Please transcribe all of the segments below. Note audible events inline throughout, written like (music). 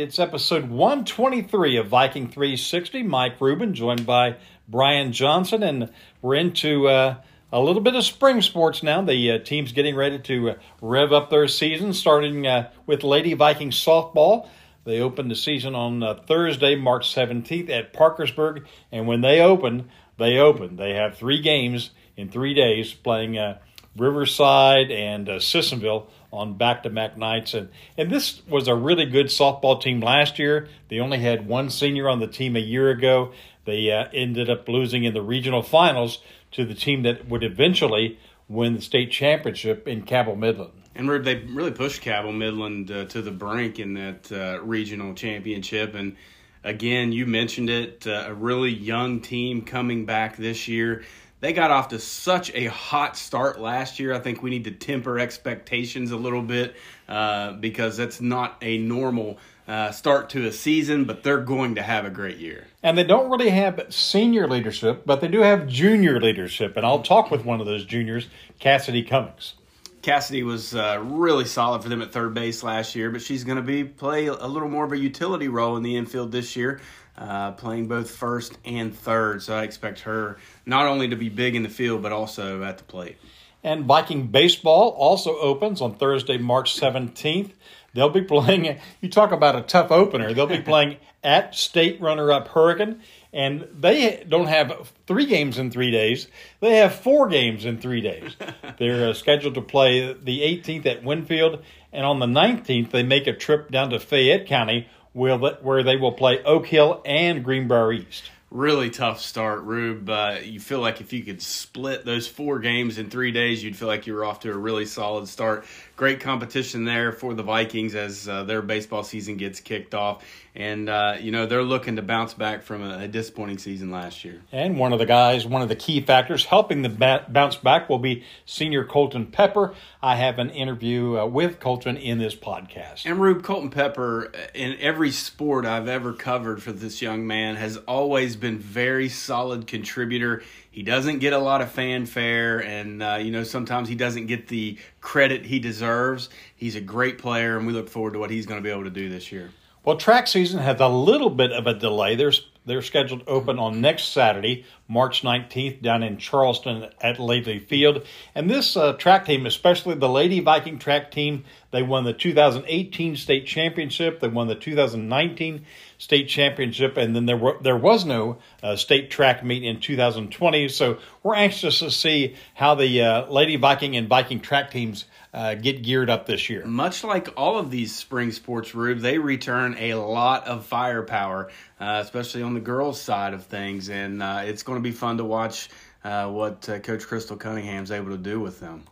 it's episode 123 of Viking 360. Mike Rubin, joined by Brian Johnson, and we're into uh, a little bit of spring sports now. The uh, team's getting ready to uh, rev up their season, starting uh, with Lady Viking softball. They opened the season on uh, Thursday, March 17th at Parkersburg, and when they open, they open. They have three games in three days, playing uh, Riverside and Sissonville on back-to-back nights. And and this was a really good softball team last year. They only had one senior on the team a year ago. They uh, ended up losing in the regional finals to the team that would eventually win the state championship in Cabell Midland. And they really pushed Cabell Midland uh, to the brink in that uh, regional championship. And again you mentioned it uh, a really young team coming back this year they got off to such a hot start last year. I think we need to temper expectations a little bit uh, because that's not a normal uh, start to a season, but they're going to have a great year. And they don't really have senior leadership, but they do have junior leadership. And I'll talk with one of those juniors, Cassidy Cummings. Cassidy was uh, really solid for them at third base last year, but she's going to be play a little more of a utility role in the infield this year uh, playing both first and third. So I expect her not only to be big in the field, but also at the plate. And Viking baseball also opens on Thursday, March 17th. They'll be playing, you talk about a tough opener, they'll be (laughs) playing at state runner up Hurricane. And they don't have three games in three days. They have four games in three days. (laughs) They're uh, scheduled to play the 18th at Winfield. And on the 19th, they make a trip down to Fayette County where they will play Oak Hill and Greenbrier East. Really tough start, Rube. Uh, you feel like if you could split those four games in three days, you'd feel like you were off to a really solid start. Great competition there for the Vikings as uh, their baseball season gets kicked off and uh, you know they're looking to bounce back from a, a, disappointing season last year. And one of the guys, one of the key factors helping the ba- bounce back will be senior Colton Pepper. I have an interview uh, with Colton in this podcast. And Rube Colton Pepper, uh, in every sport I've ever covered for this young man, has always been very solid contributor. He doesn't get a lot of fanfare, and uh, you know sometimes he doesn't get the credit he deserves. He's a great player, and we look forward to what he's going to be able to do this year. Well, track season has a little bit of a delay. There's they're scheduled open on next Saturday, March 19th, down in Charleston at Laidley Field. And this uh, track team, especially the Lady Viking track team, they won the 2018 state championship. They won the 2019 state championship, and then there were, there was no uh, state track meet in 2020. So we're anxious to see how the uh, Lady Viking and Viking track teams uh, get geared up this year. Much like all of these spring sports, Rube, they return a lot of firepower, uh, especially on the girls' side of things, and uh, it's going to be fun to watch uh, what uh, Coach Crystal Cunningham's able to do with them.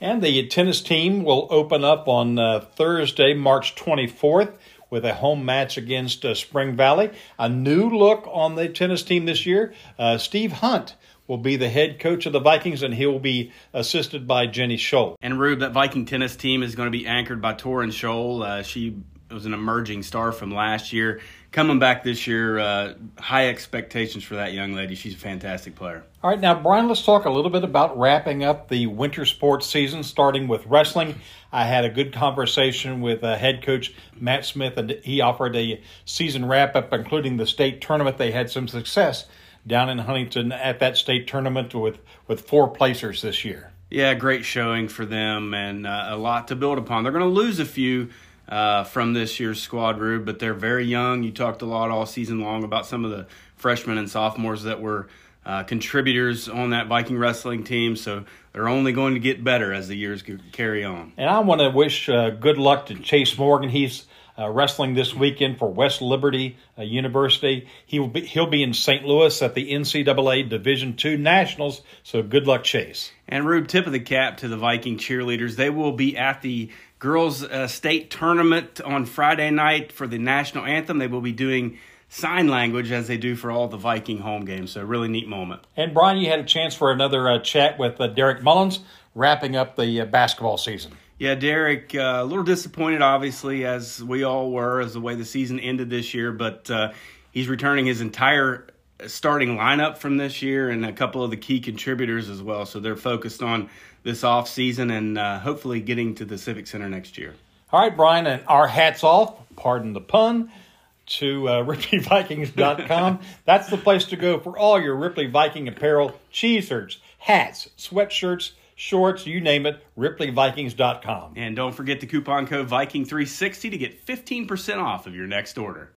And the tennis team will open up on uh, Thursday, March 24th with a home match against uh, Spring Valley. A new look on the tennis team this year. Uh, Steve Hunt will be the head coach of the Vikings, and he will be assisted by Jenny Scholl. And Rube, that Viking tennis team is going to be anchored by Torin Scholl. Uh, she was an emerging star from last year. Coming back this year, uh, high expectations for that young lady. She's a fantastic player. All right, now, Brian, let's talk a little bit about wrapping up the winter sports season, starting with wrestling. I had a good conversation with uh, head coach Matt Smith, and he offered a season wrap up, including the state tournament. They had some success down in Huntington at that state tournament with, with four placers this year. Yeah, great showing for them and uh, a lot to build upon. They're going to lose a few uh, from this year's squad, Rube, but they're very young. You talked a lot all season long about some of the freshmen and sophomores that were uh, contributors on that Viking wrestling team. So they're only going to get better as the years carry on. And I want to wish uh, good luck to Chase Morgan. He's uh, wrestling this weekend for West Liberty uh, University. He will be he'll be in St. Louis at the NCAA Division II Nationals. So good luck, Chase. And Rube, tip of the cap to the Viking cheerleaders. They will be at the girls' uh, state tournament on Friday night for the national anthem. They will be doing sign language as they do for all the Viking home games. So really neat moment. And Brian, you had a chance for another uh, chat with uh, Derek Mullins, wrapping up the uh, basketball season. Yeah, Derek, uh, a little disappointed, obviously, as we all were, as the way the season ended this year. But uh, he's returning his entire starting lineup from this year and a couple of the key contributors as well. So they're focused on this off season and uh, hopefully getting to the Civic Center next year. All right, Brian, and our hats off, pardon the pun, to uh, (laughs) RipleyVikings.com. That's the place to go for all your Ripley Viking apparel, cheese-shirts, hats, sweatshirts, shorts, you name it, RipleyVikings.com. And don't forget the coupon code Viking360 to get 15% off of your next order.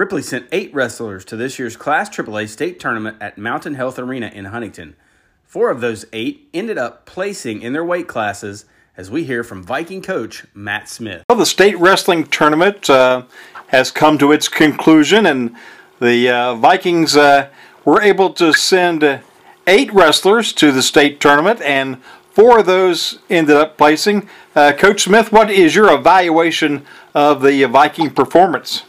Ripley sent eight wrestlers to this year's Class AAA state tournament at Mountain Health Arena in Huntington. Four of those eight ended up placing in their weight classes, as we hear from Viking coach Matt Smith. Well, the state wrestling tournament uh, has come to its conclusion, and the uh, Vikings uh, were able to send eight wrestlers to the state tournament, and four of those ended up placing. Uh, coach Smith, what is your evaluation of the Viking performance?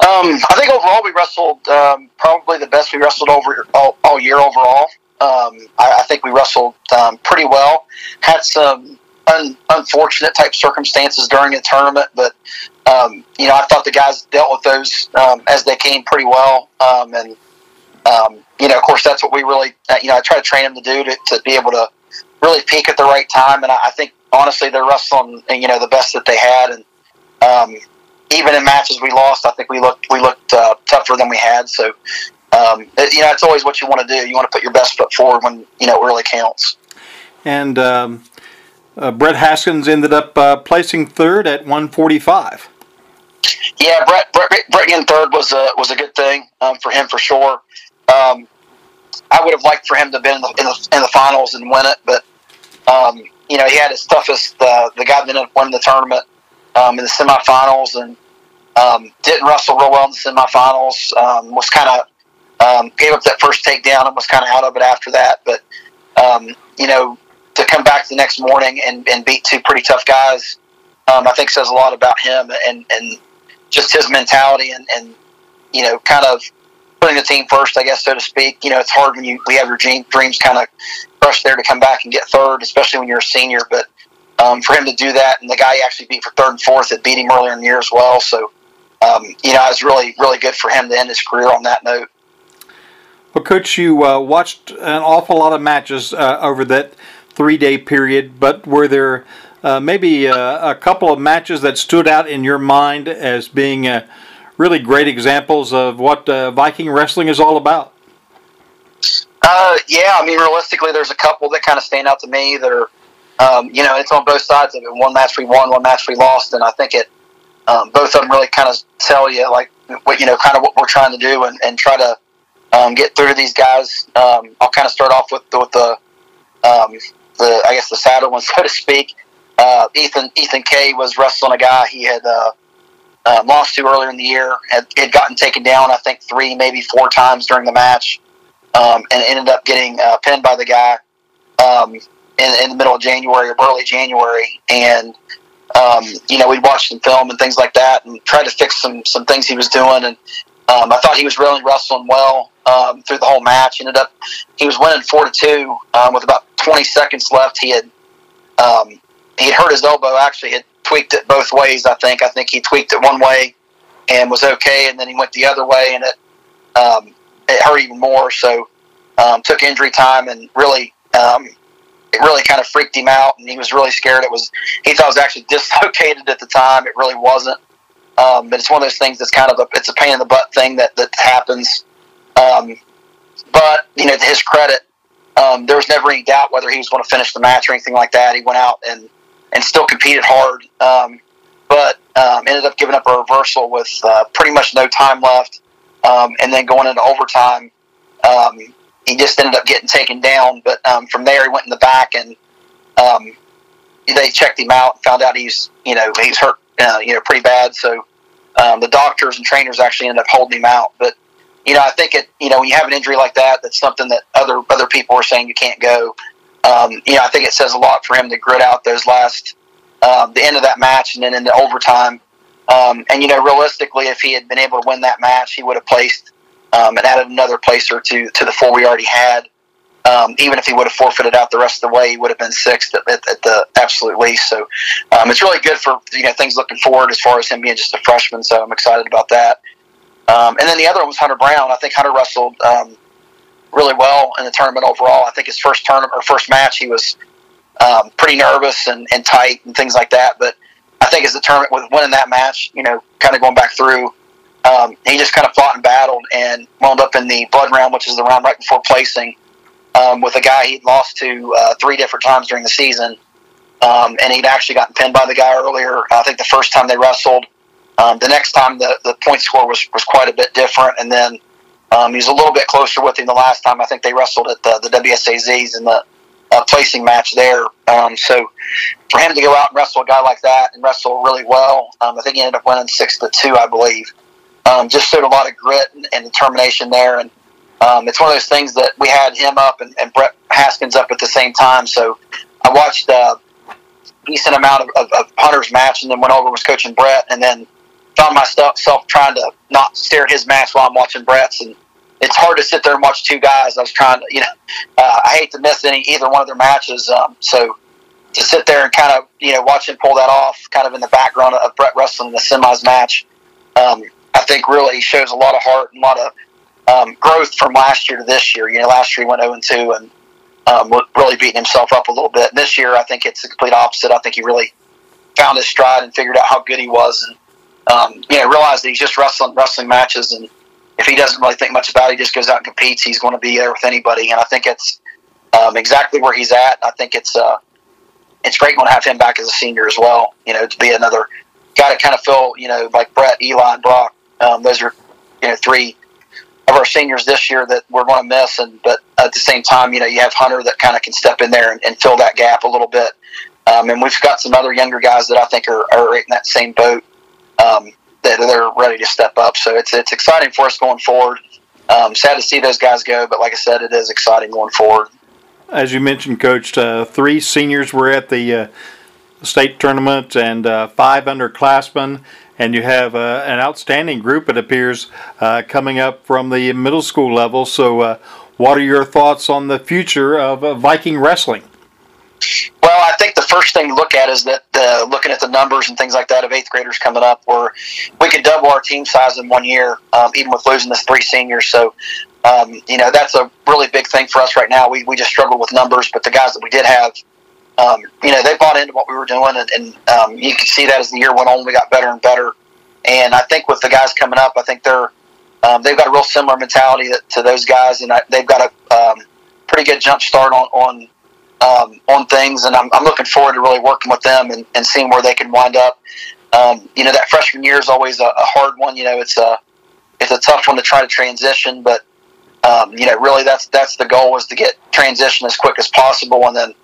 Um, I think overall we wrestled um, probably the best we wrestled over all, all year overall. Um, I, I, think we wrestled um, pretty well. Had some un, unfortunate type circumstances during the tournament, but um, you know I thought the guys dealt with those um, as they came pretty well. Um, and um, you know, of course, that's what we really uh, you know I try to train them to do to, to be able to really peak at the right time. And I, I think honestly they're wrestling you know the best that they had and even in matches we lost, I think we looked we looked uh, tougher than we had. So um, it, you know, it's always what you want to do. You want to put your best foot forward when you know it really counts. And um, uh, Brett Haskins ended up uh, placing third at 145. Yeah, Brett, Brett, Brett getting third was a was a good thing um, for him for sure. Um, I would have liked for him to have been in the, in the, in the finals and win it, but um, you know he had his toughest. Uh, the guy that ended up winning the tournament um, in the semifinals and um, didn't wrestle real well in the semifinals. Um, was kind of um, gave up that first takedown and was kind of out of it after that. But um, you know, to come back the next morning and, and beat two pretty tough guys, um, I think says a lot about him and and just his mentality and and you know, kind of putting the team first, I guess, so to speak. You know, it's hard when you we have your dreams kind of crushed there to come back and get third, especially when you're a senior. But um, for him to do that, and the guy he actually beat for third and fourth had beat him earlier in the year as well. So, um, you know, it was really, really good for him to end his career on that note. Well, Coach, you uh, watched an awful lot of matches uh, over that three day period, but were there uh, maybe uh, a couple of matches that stood out in your mind as being uh, really great examples of what uh, Viking wrestling is all about? yeah, I mean, realistically, there's a couple that kind of stand out to me that are, um, you know, it's on both sides of it. One match we won, one match we lost, and I think it, um, both of them really kind of tell you, like, what, you know, kind of what we're trying to do and, and try to um, get through to these guys. Um, I'll kind of start off with with the um, the I guess the saddle one, (laughs) so to speak. Uh, Ethan Ethan K was wrestling a guy he had uh, uh, lost to earlier in the year. Had, had gotten taken down, I think three, maybe four times during the match, um, and ended up getting uh, pinned by the guy in, in the middle of January or early January. And um, you know, we'd watch some film and things like that, and try to fix some some things he was doing. And um, I thought he was really wrestling well um, through the whole match. Ended up he was winning four to two um, with about 20 seconds left. He had um, he had hurt his elbow. Actually, had tweaked it both ways. I think. I think he tweaked it one way and was okay, and then he went the other way, and it um, it hurt even more. So um, took injury time and really. Really kind of freaked him out, and he was really scared. It was he thought it was actually (laughs) dislocated at the time. It really wasn't. Um, but it's one of those things that's kind of a it's a pain in the butt thing that that happens. Um, but you know, to his credit, um, there was never any doubt whether he was going to finish the match or anything like that. He went out and and still competed hard, um, but um, ended up giving up a reversal with uh, pretty much no time left, um, and then going into overtime. He just ended up getting taken down, but um, from there he went in the back and um, they checked him out and found out he's you know he's hurt uh, you know pretty bad. So um, the doctors and trainers actually ended up holding him out. But you know, I think it. You know, when you have an injury like that, that's something that other other people are saying you can't go. Um, you know, I think it says a lot for him to grit out those last um, the end of that match and then into overtime. Um, and you know, realistically, if he had been able to win that match, he would have placed um, and added another placer to to the four we already had. Um, even if he would have forfeited out the rest of the way, he would have been sixth at, at, at the absolute least. So um, it's really good for you know things looking forward as far as him being just a freshman. So I'm excited about that. Um, and then the other one was Hunter Brown. I think Hunter wrestled um, really well in the tournament overall. I think his first tournament or first match, he was um, pretty nervous and, and tight and things like that. But I think as the tournament with winning that match, you know, kind of going back through, um, he just kind of fought and battled and wound up in the blood round, which is the round right before placing, um, with a guy he'd lost to uh, three different times during the season. Um, and he'd actually gotten pinned by the guy earlier. I think the first time they wrestled. Um, the next time the, the point score was, was quite a bit different. And then um, he was a little bit closer with him the last time. I think they wrestled at the, the WSAZs in the uh, placing match there. Um, so for him to go out and wrestle a guy like that and wrestle really well, I think he ended up winning six to two, I believe. Um, just showed a lot of grit and, and determination there. And um, it's one of those things that we had him up and, and Brett Haskins up at the same time. So I watched a decent amount of, of, of Hunter's match and then went over and was coaching Brett and then found myself trying to not stare at his match while I'm watching Brett's and it's hard to sit there and watch two guys. I was trying to, you know, uh, I hate to miss any either one of their matches. Um, so to sit there and kind of, you know, watch him pull that off, kind of in the background of Brett wrestling the semis match, um, I think really shows a lot of heart and a lot of um, growth from last year to this year. You know, last year he went 0 and 2 and um, really beating himself up a little bit. And this year, I think it's the complete opposite. I think he really found his stride and figured out how good he was, and um, you know, realized that he's just wrestling wrestling matches and if he doesn't really think much about it, he just goes out and competes. He's going to be there with anybody, and I think it's um, exactly where he's at. I think it's uh, it's great going to have him back as a senior as well. You know, to be another guy to kind of feel, you know, like Brett, Eli, and Brock. Um, those are you know three of our seniors this year that we're going to miss, and but at the same time, you know, you have Hunter that kind of can step in there and, and fill that gap a little bit. Um, and we've got some other younger guys that I think are, are in that same boat. Um, that they're ready to step up. So it's it's exciting for us going forward. Um, sad to see those guys go, but like I said, it is exciting going forward. As you mentioned, Coach, uh, three seniors were at the uh, state tournament and uh, five underclassmen, and you have uh, an outstanding group, it appears, uh, coming up from the middle school level. So, uh, what are your thoughts on the future of Viking wrestling? Well, I think the first thing to look at is that uh, looking at the numbers and things like that of eighth graders coming up, where we could double our team size in one year, um, even with losing this three seniors. So, um, you know, that's a really big thing for us right now. We, we just struggled with numbers, but the guys that we did have, um, you know, they bought into what we were doing, and, and um, you can see that as the year went on, we got better and better. And I think with the guys coming up, I think they're um, they've got a real similar mentality to those guys, and I, they've got a um, pretty good jump start on on um, on things, and I'm, I'm, looking forward to really working with them and, and seeing where they can wind up. Um, you know, that freshman year is always a, a, hard one. You know, it's a it's a tough one to try to transition, but you know, really that's that's the goal is to get transition as quick as possible, and then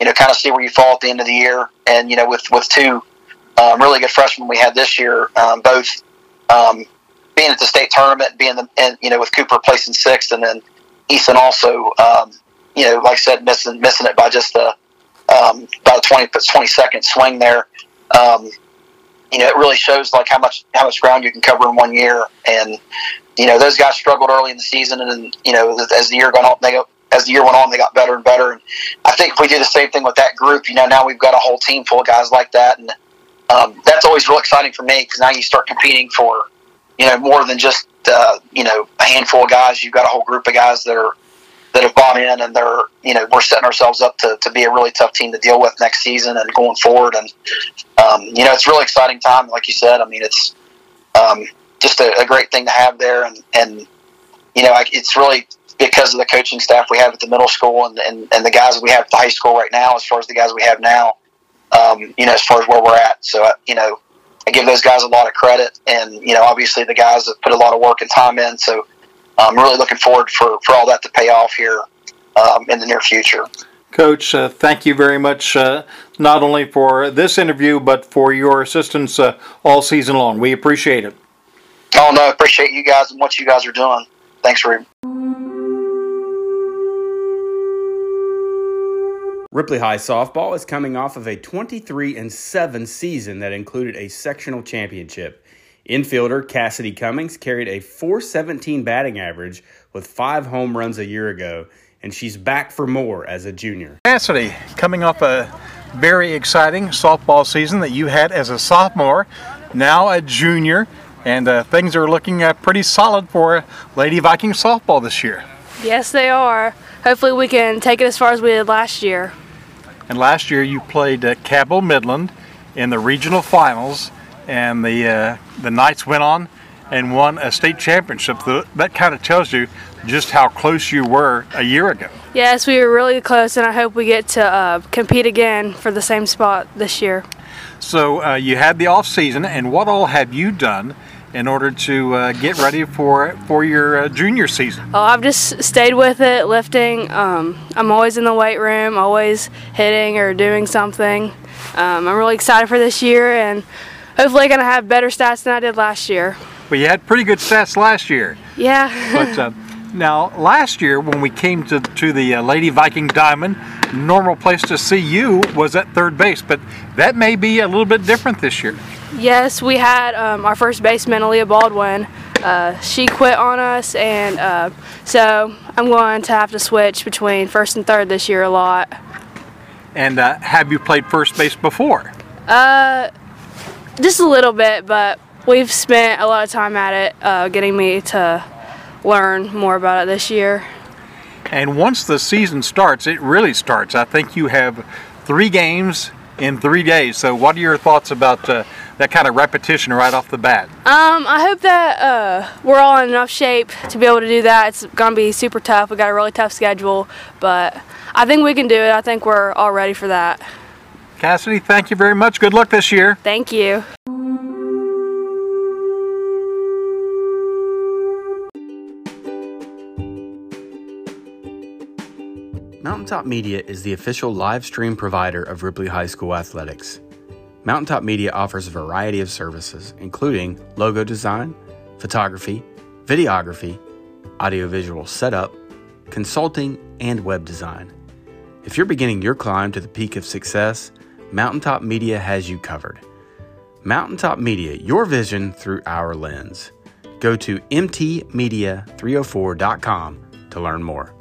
you know, kind of see where you fall at the end of the year. And you know, with with two um, really good freshmen we had this year, um, both um, being at the state tournament, being the and you know with Cooper placing sixth, and then Ethan also um, you know, like I said, missing missing it by just a um, about a 20, 20 second swing there. Um, you know, it really shows like how much how much ground you can cover in one year. And you know, those guys struggled early in the season, and then you know, as the year went on, they go, as the year went on, they got better and better. And I think if we do the same thing with that group, you know, now we've got a whole team full of guys like that, and um, that's always real exciting for me because now you start competing for you know more than just uh, you know a handful of guys. You've got a whole group of guys that are that have bought in and they're you know we're setting ourselves up to, to be a really tough team to deal with next season and going forward. And um, you know it's really exciting time. Like you said I mean it's um, just a, a, great thing to have there. And and you know it's really because of the coaching staff we have at the middle school and, and, and the guys we have at the high school right now as far as the guys we have now um, you know as far as where we're at so uh, you know I give those guys a lot of credit and you know obviously the guys have put a lot of work and time in so I'm really looking forward for, for all that to pay off here um, in the near future. Coach, uh, thank you very much, uh, not only for this interview, but for your assistance uh, all season long. We appreciate it. Oh, no, appreciate you guys and what you guys are doing. Thanks, Reed. Ripley High softball is coming off of a 23 and 7 season that included a sectional championship. Infielder Cassidy Cummings carried a 417 batting average with five home runs a year ago, and she's back for more as a junior. Cassidy, coming off a very exciting softball season that you had as a sophomore, now a junior, and uh, things are looking uh, pretty solid for Lady Viking softball this year. Yes, they are. Hopefully, we can take it as far as we did last year. And last year you played uh, Cabell Midland in the regional finals, and the uh, the Knights went on and won a state championship. That kind of tells you just how close you were a year ago. Yes, we were really close, and I hope we get to uh, compete again for the same spot this year. So uh, you had the off season, and what all have you done in order to uh, get ready for for your uh, junior season? Oh, I've just stayed with it, lifting. Um, I'm always in the weight room, always hitting or doing something. Um, I'm really excited for this year, and hopefully, going to have better stats than I did last year. Well, you had pretty good stats last year. Yeah. but uh, (laughs) now, last year when we came to to the uh, Lady Viking Diamond, normal place to see you was at third base, but that may be a little bit different this year. Yes, we had um, our first baseman, Aaliyah Baldwin. Uh, she quit on us, and uh, so I'm going to have to switch between first and third this year a lot. And uh, have you played first base before? Uh, just a little bit, but we've spent a lot of time at it, uh, getting me to learn more about it this year. And once the season starts, it really starts. I think you have three games in three days. So, what are your thoughts about uh, that kind of repetition right off the bat? Um, I hope that uh, we're all in enough shape to be able to do that. It's going to be super tough. We got a really tough schedule, but I think we can do it. I think we're all ready for that. Cassidy, thank you very much. Good luck this year. Thank you. Mountaintop Media is the official live stream provider of Ripley High School athletics. Mountaintop Media offers a variety of services, including logo design, photography, videography, audiovisual setup, consulting, and web design. If you're beginning your climb to the peak of success, Mountaintop Media has you covered. Mountaintop Media, your vision through our lens. Go to mtmedia304.com to learn more.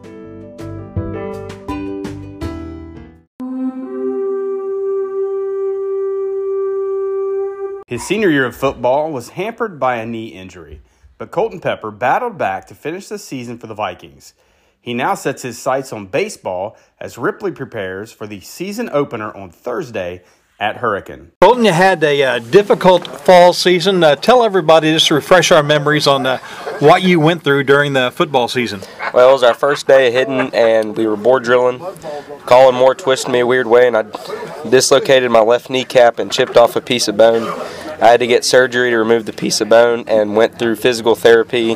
His senior year of football was hampered by a knee injury, but Colton Pepper battled back to finish the season for the Vikings. He now sets his sights on baseball as Ripley prepares for the season opener on Thursday at Hurricane. Colton, you had a uh, difficult fall season. Uh, tell everybody just to refresh our memories on uh, what you went through during the football season. Well, it was our first day of hitting, and we were board drilling. Colin Moore twisted me a weird way, and I dislocated my left kneecap and chipped off a piece of bone. I had to get surgery to remove the piece of bone and went through physical therapy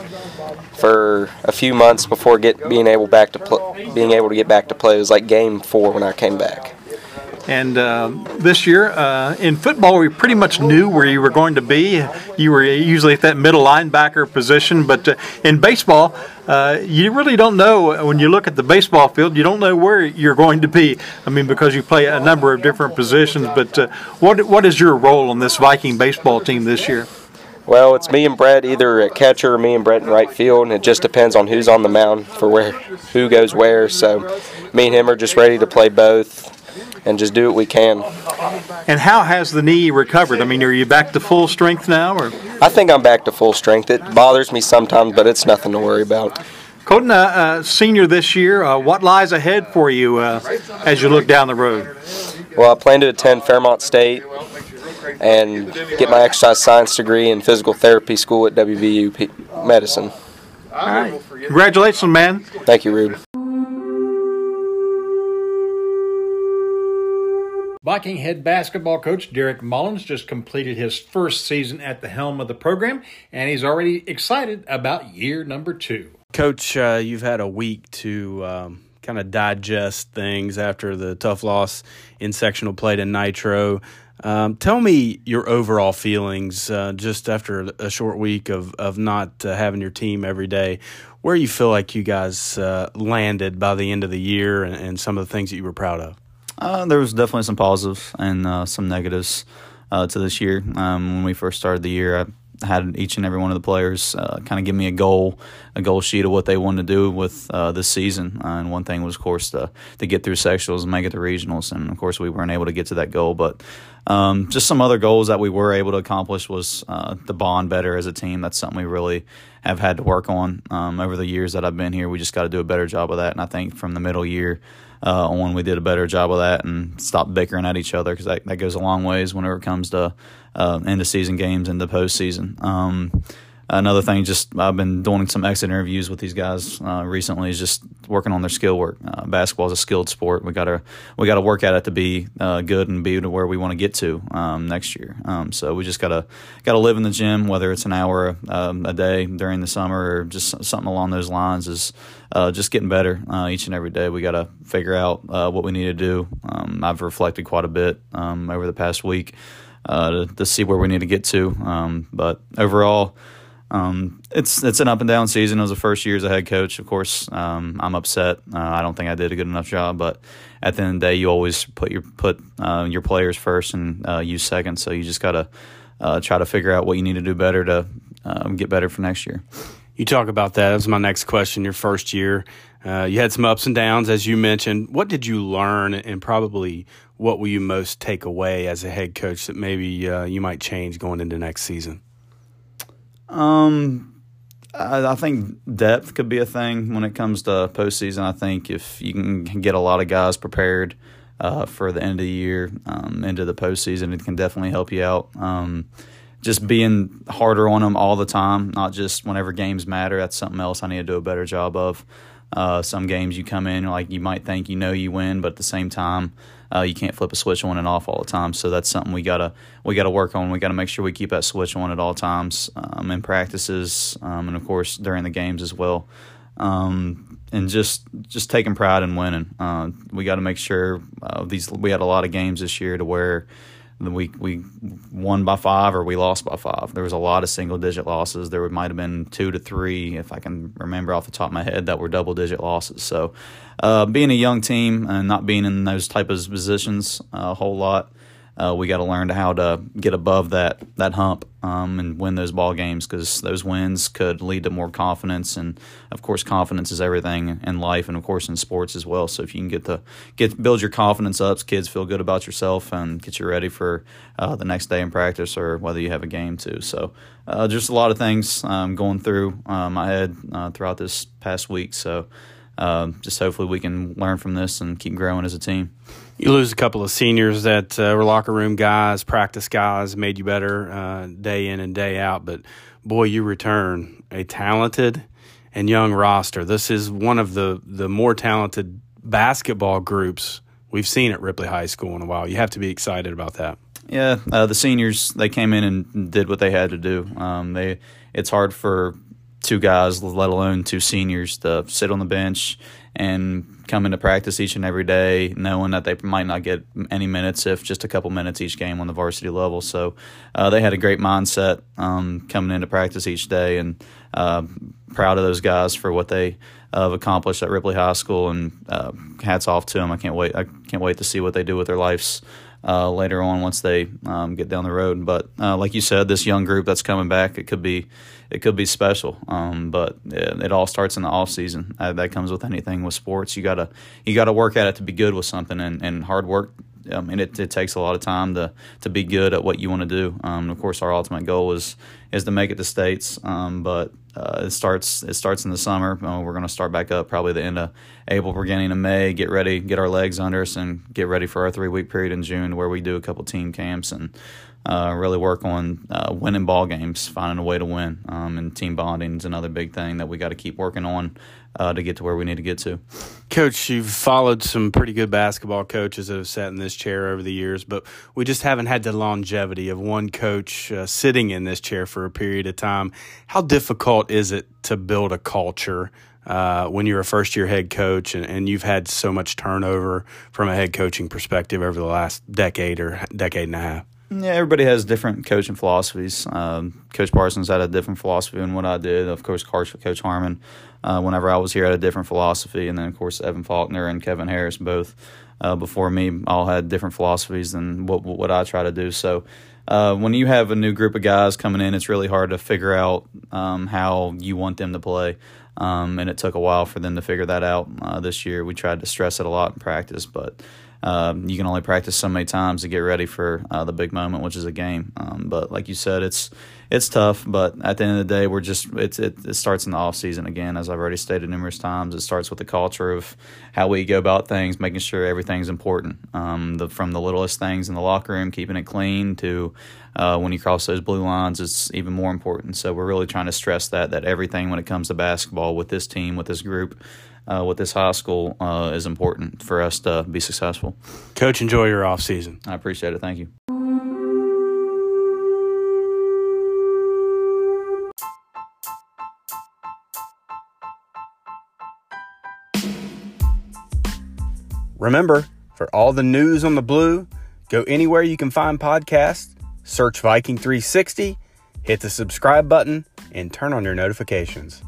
for a few months before get being able back to pl- being able to get back to play. It was like game four when I came back. And uh, this year uh, in football, we pretty much knew where you were going to be. You were usually at that middle linebacker position, but uh, in baseball, uh, you really don't know when you look at the baseball field. You don't know where you're going to be. I mean, because you play a number of different positions. But uh, what what is your role on this Viking baseball team this year? Well, it's me and Brett either at catcher or me and Brett in right field, and it just depends on who's on the mound for where who goes where. So, me and him are just ready to play both and just do what we can. And how has the knee recovered? I mean, are you back to full strength now? Or I think I'm back to full strength. It bothers me sometimes, but it's nothing to worry about. Colton, uh, senior this year, uh, what lies ahead for you uh, as you look down the road? Well, I plan to attend Fairmont State and get my exercise science degree in physical therapy school at WVU Medicine. All right. Congratulations, man. Thank you, Rube. Viking head basketball coach Derek Mullins just completed his first season at the helm of the program, and he's already excited about year number two. Coach, uh, you've had a week to um, kind of digest things after the tough loss in sectional play to Nitro. Um, tell me your overall feelings uh, just after a short week of, of not uh, having your team every day. Where you feel like you guys uh, landed by the end of the year and, and some of the things that you were proud of? Uh, there was definitely some positives and uh, some negatives uh, to this year. Um, when we first started the year, I, had each and every one of the players uh, kind of give me a goal, a goal sheet of what they wanted to do with uh, this season. Uh, and one thing was, of course, to to get through sectionals and make it to regionals. And of course, we weren't able to get to that goal, but. Um, just some other goals that we were able to accomplish was uh, to bond better as a team. That's something we really have had to work on um, over the years that I've been here. We just got to do a better job of that. And I think from the middle year, uh, on we did a better job of that and stop bickering at each other because that, that goes a long ways whenever it comes to uh, end of season games and the postseason. Um, another thing, just I've been doing some exit interviews with these guys uh, recently. Is just working on their skill work. Uh, basketball is a skilled sport. We gotta we gotta work at it to be uh, good and be to where we want to get to um, next year. Um, so we just gotta gotta live in the gym, whether it's an hour um, a day during the summer or just something along those lines. Is uh, just getting better uh, each and every day. We got to figure out uh, what we need to do. Um, I've reflected quite a bit um, over the past week to, to, see where we need to get to. Um, but overall, um, it's it's an up and down season. It was the first year as a head coach. Of course, um, I'm upset. Uh, I don't think I did a good enough job. But at the end of the day, you always put your put uh, your players first and uh, you second. So you just got to uh, try to figure out what you need to do better to um, get better for next year. You talk about that. That was my next question. Your first year, uh, you had some ups and downs, as you mentioned. What did you learn, and probably what will you most take away as a head coach that maybe uh, you might change going into next season? Um, I, I, think depth could be a thing when it comes to postseason. I think if you can get a lot of guys prepared uh, for the end of the year, um, into the postseason, it can definitely help you out. Um, just being harder on them all the time, not just whenever games matter. That's something else I need to do a better job of. Uh, some games you come in like you might think you know you win, but at the same time, uh, you can't flip a switch on and off all the time. So that's something we gotta we gotta work on. We gotta make sure we keep that switch on at all times um, in practices um, and of course during the games as well. Um, and just just taking pride in winning. Uh, we got to make sure uh, these. We had a lot of games this year to where we we won by five or we lost by five. There was a lot of single digit losses. There might have been two to three, if I can remember off the top of my head, that were double digit losses. So, uh, being a young team and not being in those type of positions a whole lot uh, we got to learn how to get above that that hump um, and win those ball games because those wins could lead to more confidence and of course confidence is everything in life and of course in sports as well. So if you can get the get build your confidence up kids feel good about yourself and get you ready for uh, the next day in practice or whether you have a game too. So uh, just a lot of things um, going through uh, my head uh, throughout this past week. So um, just hopefully we can learn from this and keep growing as a team. You lose a couple of seniors that uh, were locker room guys, practice guys, made you better uh, day in and day out. But boy, you return a talented and young roster. This is one of the the more talented basketball groups we've seen at Ripley High School in a while. You have to be excited about that. Yeah, uh, the seniors they came in and did what they had to do. Um, they it's hard for two guys, let alone two seniors, to sit on the bench and come into practice each and every day, knowing that they might not get any minutes, if just a couple minutes each game on the varsity level. So uh, they had a great mindset um, coming into practice each day, and uh, proud of those guys for what they uh, have accomplished at Ripley High School. And uh, hats off to them. I can't wait. I can't wait to see what they do with their lives. Uh, later on, once they um, get down the road, but like you said, this young group that's coming back, it could be it could be special. Um, but it, it, all starts in the off season. Uh, that comes with anything with sports. You gotta you gotta work at it to be good with something, and, and hard work. I mean, it, it takes a lot of time to to be good at what you want to do. Um, of course, our ultimate goal is is to make it to states. Um, but uh, it starts it starts in the summer. Uh, we're going to start back up probably the end of April, beginning of May. Get ready, get our legs under us, and get ready for our three week period in June where we do a couple team camps and uh, really work on uh, winning ball games, finding a way to win, um, and team bonding is another big thing that we got to keep working on uh, to get to where we need to get to. Coach, you've followed some pretty good basketball coaches that have sat in this chair over the years, but we just haven't had the longevity of one coach uh, sitting in this chair for a period of time. How difficult is it to build a culture? Uh, when you're a first year head coach and, and you've had so much turnover from a head coaching perspective over the last decade or decade and a half? Yeah, everybody has different coaching philosophies. Um, Coach Parsons had a different philosophy than what I did. Of course, Coach Harmon, uh, whenever I was here, had a different philosophy. And then, of course, Evan Faulkner and Kevin Harris, both uh, before me, all had different philosophies than what what I try to do. So uh, when you have a new group of guys coming in, it's really hard to figure out um, how you want them to play. Um, and it took a while for them to figure that out uh, this year. We tried to stress it a lot in practice, but um, you can only practice so many times to get ready for uh, the big moment, which is a game. Um, but like you said, it's it's tough. But at the end of the day, we're just it's it, it starts in the off season again, as I've already stated numerous times. It starts with the culture of how we go about things, making sure everything's important. Um, the, from the littlest things in the locker room, keeping it clean, to uh, when you cross those blue lines, it's even more important. So we're really trying to stress that that everything when it comes to basketball with this team, with this group uh, with this high school uh, is important for us to be successful. Coach, enjoy your off season. I appreciate it. Thank you. Remember, for all the news on the blue, go anywhere you can find podcasts, search Viking 360, hit the subscribe button, and turn on your notifications.